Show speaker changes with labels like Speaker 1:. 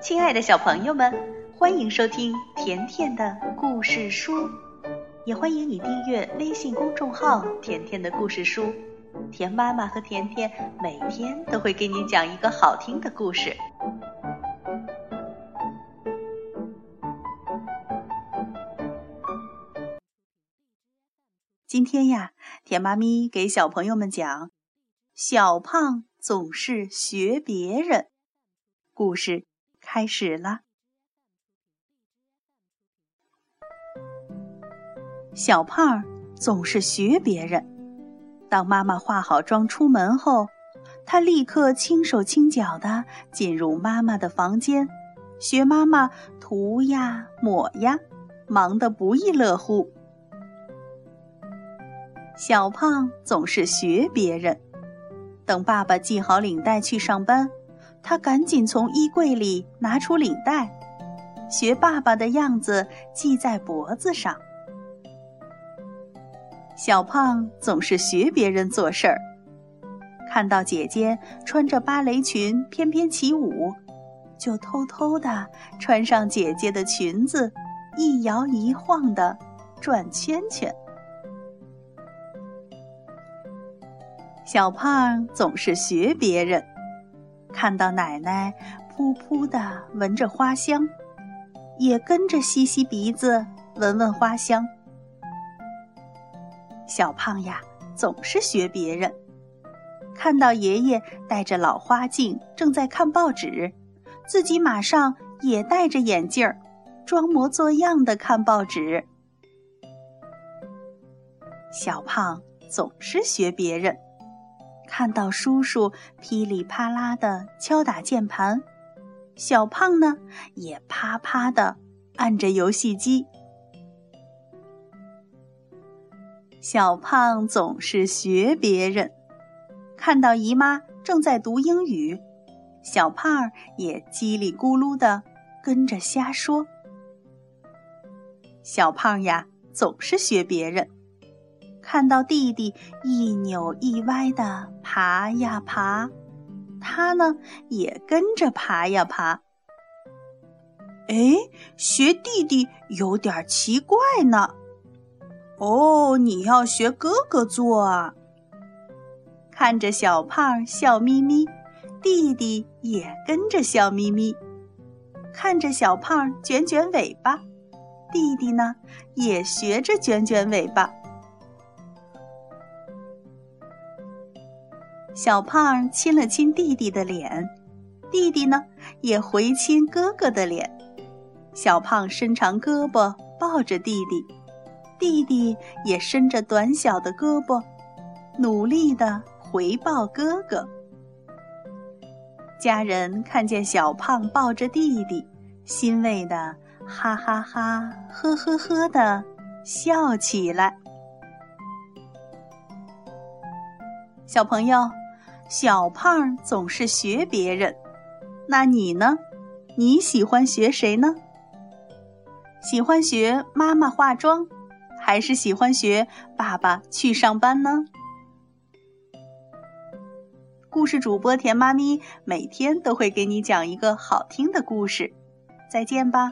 Speaker 1: 亲爱的小朋友们，欢迎收听甜甜的故事书，也欢迎你订阅微信公众号“甜甜的故事书”。甜妈妈和甜甜每天都会给你讲一个好听的故事。今天呀，甜妈咪给小朋友们讲：小胖总是学别人。故事。开始了。小胖总是学别人。当妈妈化好妆出门后，他立刻轻手轻脚的进入妈妈的房间，学妈妈涂呀抹呀，忙得不亦乐乎。小胖总是学别人。等爸爸系好领带去上班。他赶紧从衣柜里拿出领带，学爸爸的样子系在脖子上。小胖总是学别人做事儿，看到姐姐穿着芭蕾裙翩翩起舞，就偷偷的穿上姐姐的裙子，一摇一晃的转圈圈。小胖总是学别人。看到奶奶噗噗的闻着花香，也跟着吸吸鼻子闻闻花香。小胖呀，总是学别人。看到爷爷戴着老花镜正在看报纸，自己马上也戴着眼镜儿，装模作样的看报纸。小胖总是学别人。看到叔叔噼里啪啦的敲打键盘，小胖呢也啪啪的按着游戏机。小胖总是学别人，看到姨妈正在读英语，小胖也叽里咕噜的跟着瞎说。小胖呀，总是学别人。看到弟弟一扭一歪的爬呀爬，他呢也跟着爬呀爬。哎，学弟弟有点奇怪呢。哦，你要学哥哥做啊。看着小胖笑眯眯，弟弟也跟着笑眯眯。看着小胖卷卷尾巴，弟弟呢也学着卷卷尾巴。小胖亲了亲弟弟的脸，弟弟呢也回亲哥哥的脸。小胖伸长胳膊抱着弟弟，弟弟也伸着短小的胳膊，努力的回报哥哥。家人看见小胖抱着弟弟，欣慰的哈哈哈、呵呵呵的笑起来。小朋友。小胖总是学别人，那你呢？你喜欢学谁呢？喜欢学妈妈化妆，还是喜欢学爸爸去上班呢？故事主播甜妈咪每天都会给你讲一个好听的故事，再见吧。